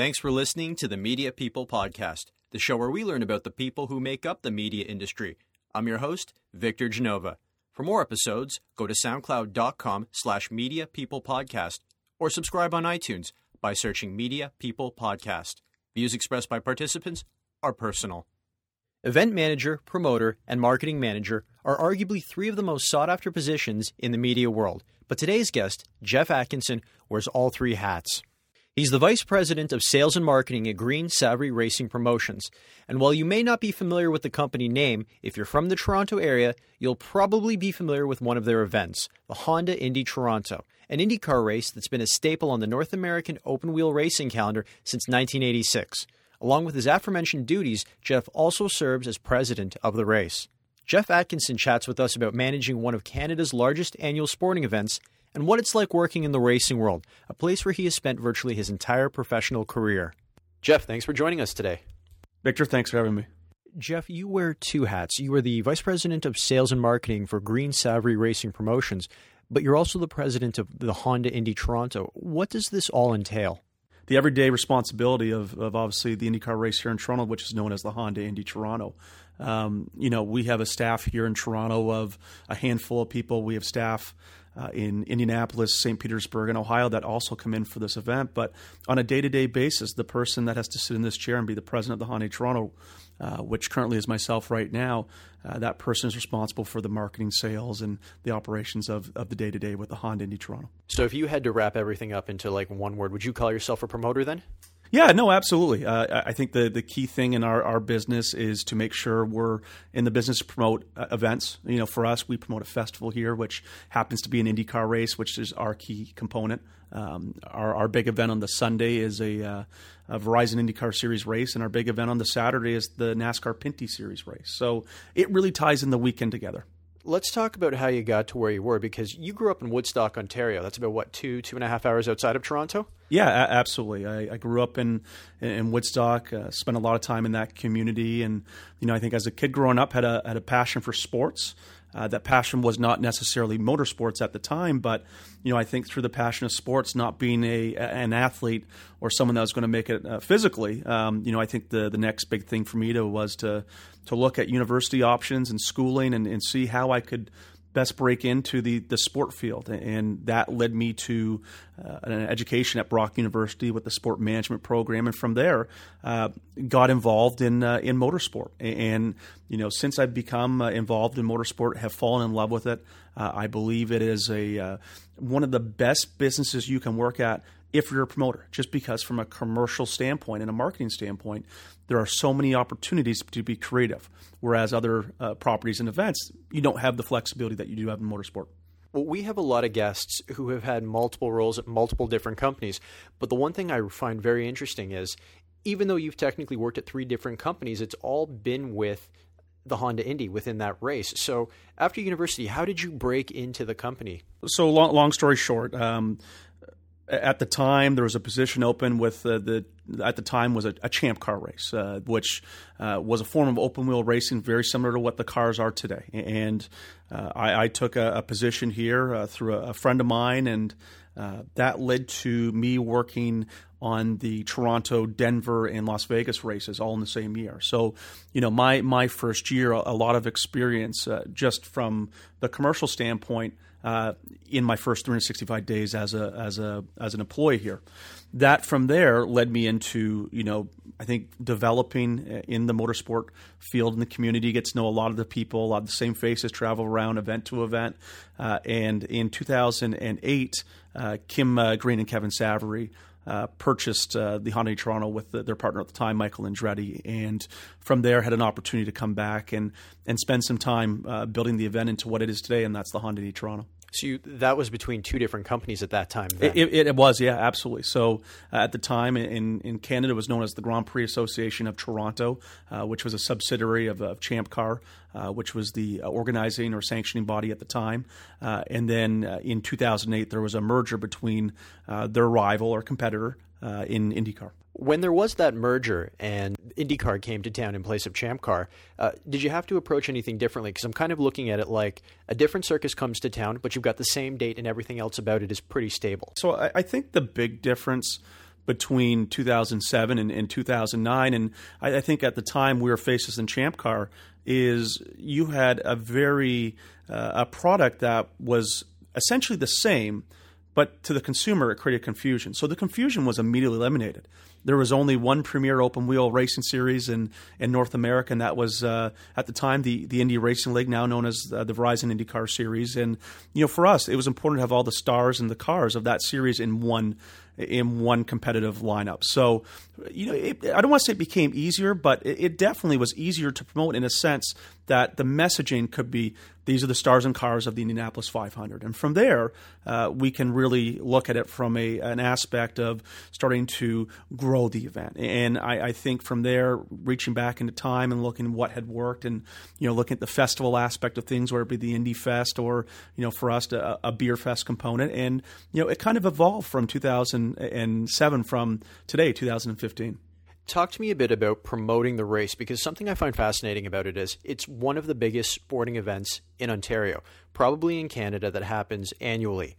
Thanks for listening to the Media People Podcast, the show where we learn about the people who make up the media industry. I'm your host, Victor Genova. For more episodes, go to soundcloud.com slash media people podcast or subscribe on iTunes by searching Media People Podcast. Views expressed by participants are personal. Event manager, promoter, and marketing manager are arguably three of the most sought after positions in the media world. But today's guest, Jeff Atkinson, wears all three hats. He's the Vice President of Sales and Marketing at Green Savoree Racing Promotions. And while you may not be familiar with the company name, if you're from the Toronto area, you'll probably be familiar with one of their events, the Honda Indy Toronto, an IndyCar race that's been a staple on the North American open wheel racing calendar since 1986. Along with his aforementioned duties, Jeff also serves as president of the race. Jeff Atkinson chats with us about managing one of Canada's largest annual sporting events and what it's like working in the racing world, a place where he has spent virtually his entire professional career. Jeff, thanks for joining us today. Victor, thanks for having me. Jeff, you wear two hats. You are the Vice President of Sales and Marketing for Green Savoree Racing Promotions, but you're also the President of the Honda Indy Toronto. What does this all entail? The everyday responsibility of, of obviously the IndyCar race here in Toronto, which is known as the Honda Indy Toronto. Um, you know, we have a staff here in Toronto of a handful of people. We have staff uh, in Indianapolis, St. Petersburg, and Ohio that also come in for this event. But on a day to day basis, the person that has to sit in this chair and be the president of the Honda Toronto, uh, which currently is myself right now, uh, that person is responsible for the marketing, sales, and the operations of, of the day to day with the Honda Indy Toronto. So if you had to wrap everything up into like one word, would you call yourself a promoter then? Yeah, no, absolutely. Uh, I think the, the key thing in our, our business is to make sure we're in the business to promote uh, events. You know, for us, we promote a festival here, which happens to be an IndyCar race, which is our key component. Um, our, our big event on the Sunday is a, uh, a, Verizon IndyCar Series race, and our big event on the Saturday is the NASCAR Pinty Series race. So it really ties in the weekend together. Let's talk about how you got to where you were because you grew up in Woodstock, Ontario. That's about what two, two and a half hours outside of Toronto. Yeah, absolutely. I, I, grew up in in Woodstock. Uh, spent a lot of time in that community, and you know, I think as a kid growing up, had a had a passion for sports. Uh, that passion was not necessarily motorsports at the time, but you know I think through the passion of sports, not being a an athlete or someone that was going to make it uh, physically, um, you know I think the the next big thing for me to was to to look at university options and schooling and, and see how I could best break into the, the sport field. And that led me to uh, an education at Brock University with the sport management program. And from there, uh, got involved in, uh, in motorsport. And, you know, since I've become uh, involved in motorsport, have fallen in love with it. Uh, I believe it is a, uh, one of the best businesses you can work at if you're a promoter, just because from a commercial standpoint and a marketing standpoint, there are so many opportunities to be creative. Whereas other uh, properties and events, you don't have the flexibility that you do have in motorsport. Well, we have a lot of guests who have had multiple roles at multiple different companies. But the one thing I find very interesting is even though you've technically worked at three different companies, it's all been with the Honda Indy within that race. So after university, how did you break into the company? So long, long story short, um, at the time there was a position open with uh, the at the time was a, a champ car race, uh, which uh, was a form of open wheel racing, very similar to what the cars are today. And uh, I, I, took a, a position here uh, through a, a, friend of mine, and uh, that led to me working on the Toronto, Denver, and Las Vegas races all in the same year. So, you know, my my first year, a, lot of experience just from the commercial standpoint uh, in my first 365 days as a as a as an employee here. That from there led me into you know I think developing uh, in the motorsport field in the community, get to know a lot of the people, a lot of the same faces, travel around event to event. Uh, and in 2008, uh, Kim uh, Green and Kevin Savoree. Uh, purchased uh, the Honda Toronto with the, their partner at the time, Michael Andretti, and from there had an opportunity to come back and and spend some time uh, building the event into what it is today, and that's the Honda Toronto. So you, that was between two different companies at that time. It, it, it, was, yeah, absolutely. So uh, at the time in, in Canada, it was known as the Grand Prix Association of Toronto, uh, which was a subsidiary of, of Champ Car, uh, which was the uh, organizing or sanctioning body at the time. Uh, and then uh, in 2008, there was a merger between their rival or competitor in IndyCar. When there was that merger and IndyCar came to town in place of Champ Car, uh, did you have to approach anything differently? Because I'm kind of looking at it like a different circus comes to town, but you've got the same date and everything else about it is pretty stable. So I, I think the big difference between 2007 and, and 2009. And I, I, think at the time we were faced in Champ Car is you had a very uh, a product that was essentially the same, but to the consumer it created confusion. So the confusion was immediately eliminated there was only one premier open wheel racing series in, in North America, and that was uh, at the time the, the Indy Racing League, now known as uh, the Verizon IndyCar Series. And you know, for us, it was important to have all the stars and the cars of that series in one in one competitive lineup. So, you know, it, I don't want to say it became easier, but it, it, definitely was easier to promote in a sense that the messaging could be these are the stars and cars of the Indianapolis 500. And from there, uh, we can really look at it from a, an aspect of starting to grow the event. And I, I think from there, reaching back into time and looking what had worked and, you know, looking at the festival aspect of things, whether it be the Indy Fest or, you know, for us, a, a beer fest component. And, you know, it kind of evolved from 2007 from today, 2015 talk to me a bit about promoting the race because something I find fascinating about it is it's one of the biggest sporting events in Ontario, probably in Canada, that happens annually.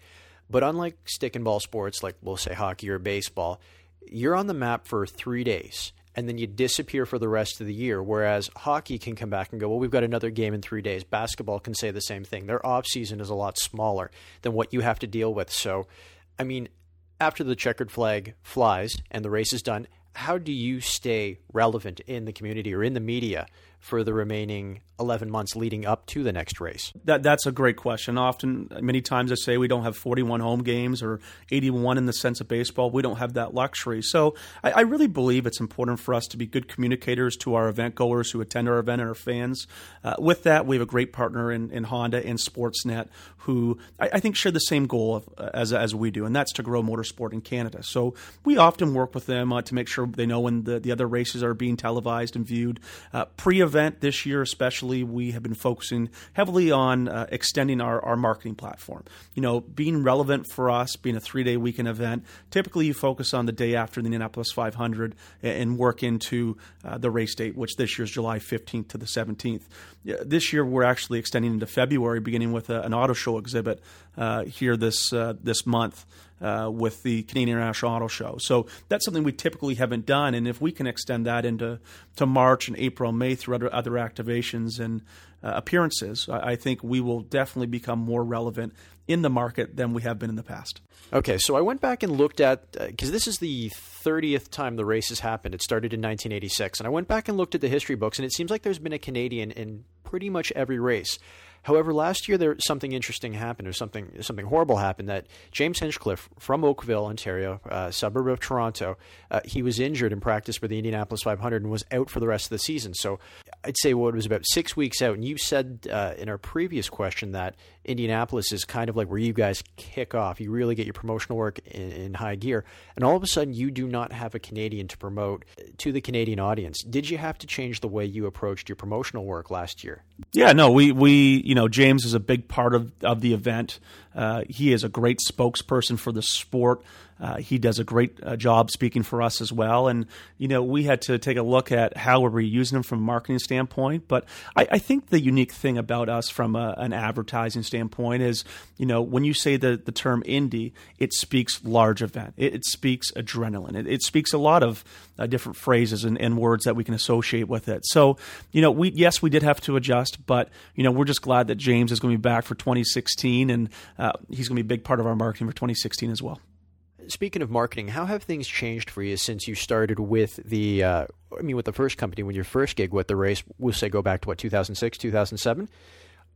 But unlike stick and ball sports, like we'll say hockey or baseball, you're on the map for three days and then you disappear for the rest of the year. Whereas hockey can come back and go, well, we've got another game in three days. Basketball can say the same thing. Their off season is a lot smaller than what you have to deal with. So, I mean, after the checkered flag flies and the race is done, how do you stay relevant in the community or in the media for the remaining 11 months leading up to the next race? That that's a great question. Often, many times I say we don't have 41 home games or 81 in the sense of baseball. We don't have that luxury. So I, I really believe it's important for us to be good communicators to our event goers who attend our event and our fans. Uh, with that, we have a great partner in, in Honda and Sportsnet who I, I, think share the same goal of, as as we do, and that's to grow motorsport in Canada. So we often work with them uh, to make sure they know when the, the other races are being televised and viewed. Uh, Pre event this year, especially, we have been focusing heavily on uh, extending our, our marketing platform. You know, being relevant for us, being a three day weekend event, typically you focus on the day after the Indianapolis 500 and work into uh, the race date, which this year is July 15th to the 17th. This year, we're actually extending into February, beginning with a, an auto show exhibit uh, here this uh, this month uh, with the Canadian International Auto Show. So that's something we typically haven't done, and if we can extend that into to March and April, May through other, other activations and uh, appearances, I, I think we will definitely become more relevant in the market than we have been in the past. Okay, so I went back and looked at because uh, this is the 30th time the race has happened. It started in 1986, and I went back and looked at the history books, and it seems like there's been a Canadian in pretty much every race. However, last year there something interesting happened, or something something horrible happened. That James Hinchcliffe from Oakville, Ontario, uh, suburb of Toronto, uh, he was injured in practice for the Indianapolis 500 and was out for the rest of the season. So I'd say what well, was about six weeks out. And you said uh, in our previous question that Indianapolis is kind of like where you guys kick off. You really get your promotional work in, in high gear, and all of a sudden you do not have a Canadian to promote to the Canadian audience. Did you have to change the way you approached your promotional work last year? Yeah, no, we we you know James is a big part of of the event. Uh, he is a great spokesperson for the sport. Uh, he does a great uh, job speaking for us as well. And, you know, we had to take a look at how we were using him from a marketing standpoint. But I, I think the unique thing about us from a, an advertising standpoint is, you know, when you say the, the term indie, it speaks large event, it, it speaks adrenaline, it, it, speaks a lot of uh, different phrases and, and, words that we can associate with it. So, you know, we yes, we did have to adjust, but, you know, we're just glad that James is going to be back for 2016 and uh, he's going to be a big part of our marketing for 2016 as well speaking of marketing, how have things changed for you since you started with the? Uh, I mean, with the first company, when your first gig with the race, we'll say go back to what 2006, 2007.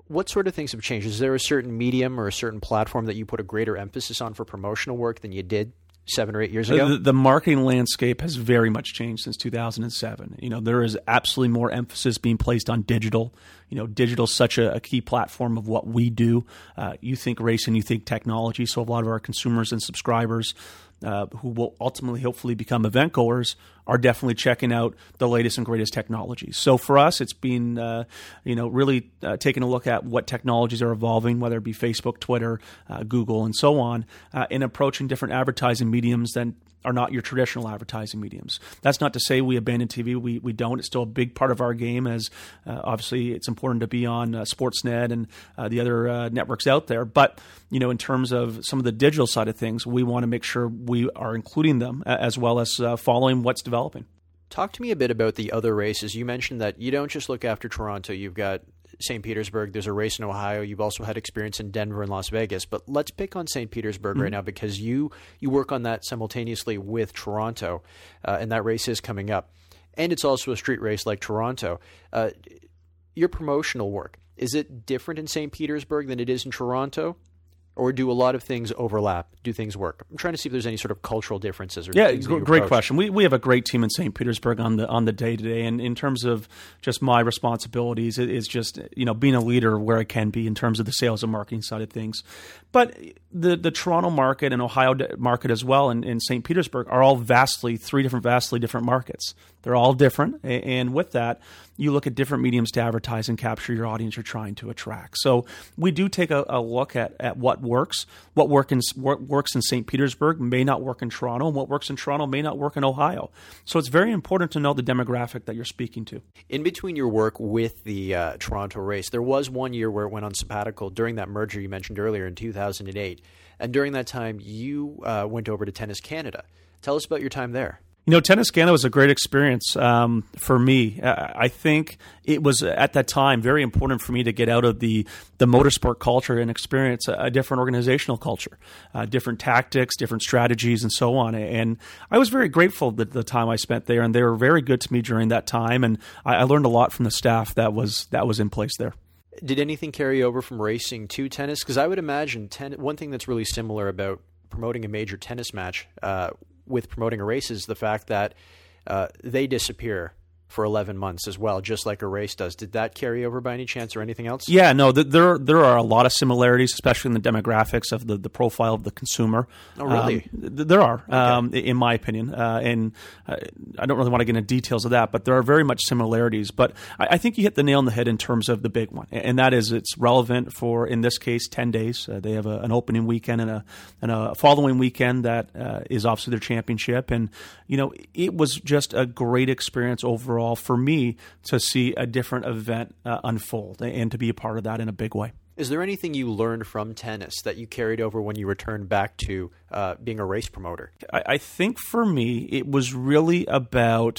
What sort of things have changed? Is there a certain medium or a certain platform that you put a greater emphasis on for promotional work than you did seven or eight years ago? The, the, marketing landscape has very much changed since 2007. You know, there is absolutely more emphasis being placed on digital. You know, digital is such a, a key platform of what we do. Uh, you think racing, you think technology. So a lot of our consumers and subscribers uh, who will ultimately, hopefully, become event goers are definitely checking out the latest and greatest technologies. So for us, it's been uh, you know really uh, taking a look at what technologies are evolving, whether it be Facebook, Twitter, uh, Google, and so on, uh, in approaching different advertising mediums than are not your traditional advertising mediums. That's not to say we abandon TV. We, we don't. It's still a big part of our game, as uh, obviously it's important to be on uh, Sportsnet and uh, the other uh, networks out there. But you know, in terms of some of the digital side of things, we want to make sure we are including them as well as uh, following what's developing. Talk to me a bit about the other races. You mentioned that you don't just look after Toronto. You've got St. Petersburg. There's a race in Ohio. You've also had experience in Denver and Las Vegas. But let's pick on St. Petersburg mm-hmm. right now because you you work on that simultaneously with Toronto, uh, and that race is coming up. And it's also a street race like Toronto. Uh, your promotional work is it different in St. Petersburg than it is in Toronto? Or do a lot of things overlap? Do things work? I'm trying to see if there's any sort of cultural differences. Or yeah, great approach. question. We we have a great team in St. Petersburg on the on the day to day, and in terms of just my responsibilities, it is just you know being a leader where I can be in terms of the sales and marketing side of things. But the the Toronto market and Ohio market as well, and, and St. Petersburg are all vastly three different vastly different markets. They're all different, and with that you look at different mediums to advertise and capture your audience you're trying to attract. So we do take a, a look at, at what works. What work in, work, works in St. Petersburg may not work in Toronto, and what works in Toronto may not work in Ohio. So it's very important to know the demographic that you're speaking to. In between your work with the uh, Toronto race, there was one year where it went on sabbatical during that merger you mentioned earlier in 2008. And during that time, you uh, went over to Tennis Canada. Tell us about your time there. You know, Tennis Canada was a great experience um, for me. I think it was at that time very important for me to get out of the the motorsport culture and experience a, a different organizational culture, uh, different tactics, different strategies, and so on. And I was very grateful that the time I spent there, and they were very good to me during that time. And I, I learned a lot from the staff that was that was in place there. Did anything carry over from racing to tennis? Because I would imagine ten, one thing that's really similar about promoting a major tennis match. Uh, with promoting a race is the fact that uh, they disappear for 11 months as well, just like a race does. Did that carry over by any chance or anything else? Yeah, no, there there are a lot of similarities, especially in the demographics of the, the profile of the consumer. Oh, really? Um, there are, okay. um, in my opinion. Uh, and uh, I don't really want to get into details of that, but there are very much similarities. But I, I, think you hit the nail on the head in terms of the big one, and that is it's relevant for, in this case, 10 days. Uh, they have a, an opening weekend and a, and a following weekend that uh, is obviously their championship. And, you know, it was just a great experience overall overall for me to see a different event uh, unfold and to be a part of that in a big way. Is there anything you learned from tennis that you carried over when you returned back to uh, being a race promoter? I, I think for me, it was really about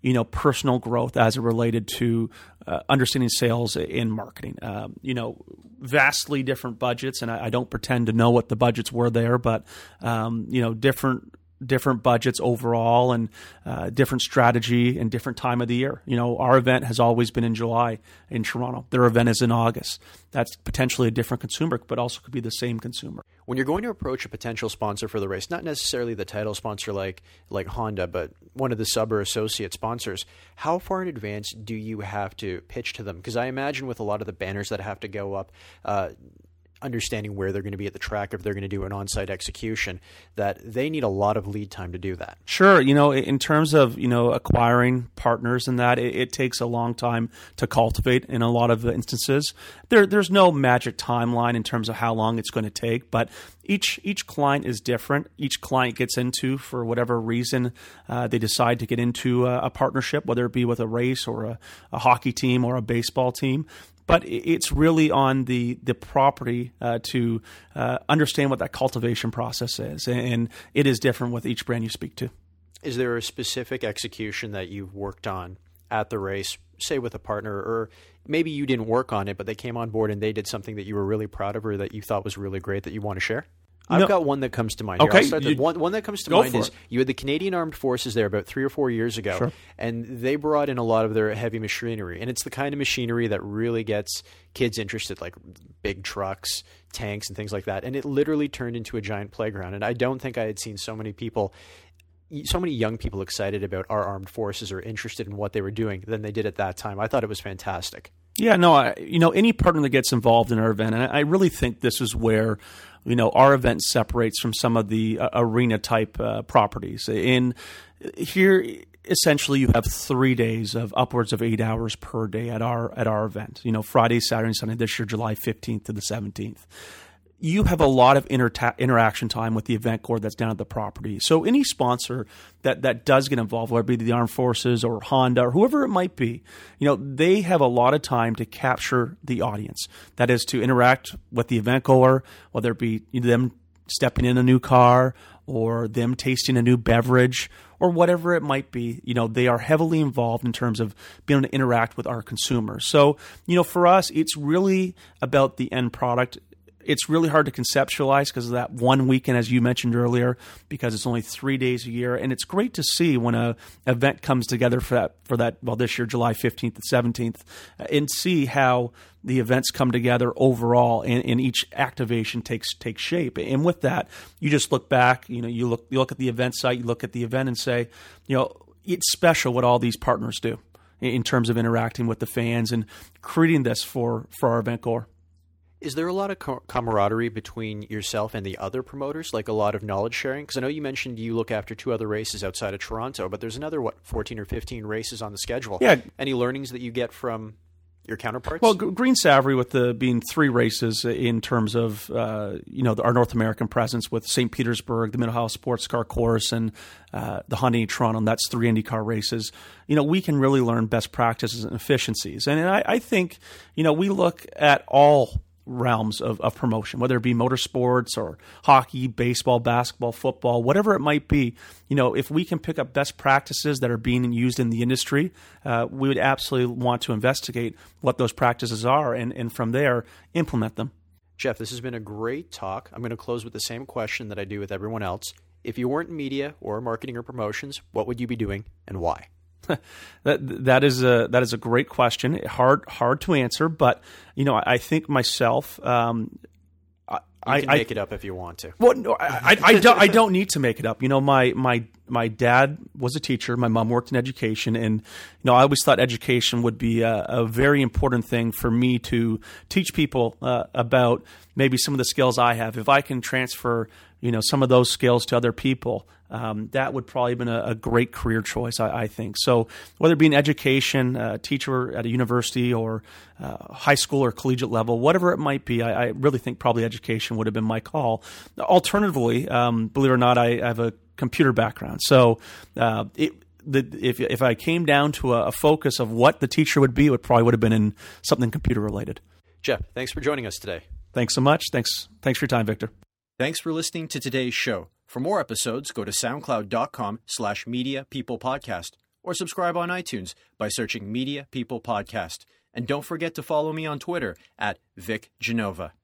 you know personal growth as it related to uh, understanding sales and marketing. Um, you know, vastly different budgets, and I, I, don't pretend to know what the budgets were there, but um, you know, different different budgets overall and uh, different strategy and different time of the year. You know, our event has always been in July in Toronto. Their event is in August. That's potentially a different consumer, but also could be the same consumer. When you're going to approach a potential sponsor for the race, not necessarily the title sponsor like like Honda, but one of the sub or associate sponsors, how far in advance do you have to pitch to them? Because I imagine with a lot of the banners that have to go up, uh, understanding where they're going to be at the track if they're going to do an on-site execution that they need a lot of lead time to do that. Sure you know in terms of you know acquiring partners and that it, it takes a long time to cultivate in a lot of instances. There there's no magic timeline in terms of how long it's going to take but each each client is different. Each client gets into for whatever reason uh, they decide to get into a, a, partnership, whether it be with a race or a, a hockey team or a baseball team but it's really on the the property uh, to uh, understand what that cultivation process is, and it is different with each brand you speak to. Is there a specific execution that you've worked on at the race, say with a partner, or maybe you didn't work on it, but they came on board and they did something that you were really proud of or that you thought was really great that you want to share? I've no. got one that comes to mind. Okay, you, one, one that comes to mind is it. you had the Canadian Armed Forces there about three or four years ago, sure. and they brought in a lot of their heavy machinery, and it's the kind of machinery that really gets kids interested, like big trucks, tanks, and things like that. And it literally turned into a giant playground. And I don't think I had seen so many people so many young people excited about our armed forces or interested in what they were doing than they did at that time. I thought it was fantastic. Yeah, no, I, you know, any partner that gets involved in our event, and I really think this is where you know our event separates from some of the uh, arena type uh, properties. In here, essentially you have three days of upwards of eight hours per day at our at our event. You know, Friday, Saturday, and Sunday this year, July fifteenth to the seventeenth. You have a lot of inter- interaction time with the event core that's down at the property. So any sponsor that that does get involved, whether it be the armed forces or Honda or whoever it might be, you know, they have a lot of time to capture the audience. That is to interact with the event goer, whether it be them stepping in a new car or them tasting a new beverage or whatever it might be. You know, they are heavily involved in terms of being able to interact with our consumers. So, you know, for us, it's really about the end product it's really hard to conceptualize because of that one weekend, as you mentioned earlier, because it's only three days a year, and it's great to see when a event comes together for that for that. Well, this year, July fifteenth and seventeenth, uh, and see how the events come together overall, and, and, each activation takes takes shape. And with that, you just look back. You know, you look you look at the event site, you look at the event, and say, you know, it's special what all these partners do in terms of interacting with the fans and creating this for for our event goer. Is there a lot of camaraderie between yourself and the other promoters, like a lot of knowledge sharing? Because I know you mentioned you look after two other races outside of Toronto, but there's another what, 14 or 15 races on the schedule. Yeah. Any learnings that you get from your counterparts? Well, Green Savoree, with the being three races in terms of uh, you know our North American presence with St. Petersburg, the Ohio Sports Car Course, and uh, the Honda Indy Toronto, and that's three IndyCar races. You know, we can really learn best practices and efficiencies, and, and I, I think you know we look at all realms of, of promotion, whether it be motorsports or hockey, baseball, basketball, football, whatever it might be. You know, if we can pick up best practices that are being used in the industry, uh, we would absolutely want to investigate what those practices are and, and from there implement them. Jeff, this has been a great talk. I'm going to close with the same question that I do with everyone else. If you weren't in media or marketing or promotions, what would you be doing and why? that that is a that is a great question. Hard hard to answer, but you know, I, I think myself. Um, I, can make I, it up if you want to. Well, no, I, I, don't. I don't need to make it up. You know, my my my dad was a teacher. My mom worked in education, and you know, I always thought education would be a, a very important thing for me to teach people uh, about maybe some of the skills I have. If I can transfer you know some of those skills to other people um, that would probably have been a, a great career choice I, I, think so whether it be an education uh, teacher at a university or uh, high school or collegiate level whatever it might be I, I, really think probably education would have been my call alternatively um, believe it or not I, I, have a computer background so uh, it, the, if, if I came down to a, a focus of what the teacher would be, it probably would have been in something computer related. Jeff, thanks for joining us today. Thanks so much. Thanks. Thanks for your time, Victor. Thanks for listening to today's show. For more episodes, go to soundcloud.com slash media people podcast or subscribe on iTunes by searching Media People Podcast. And don't forget to follow me on Twitter at Vic Genova.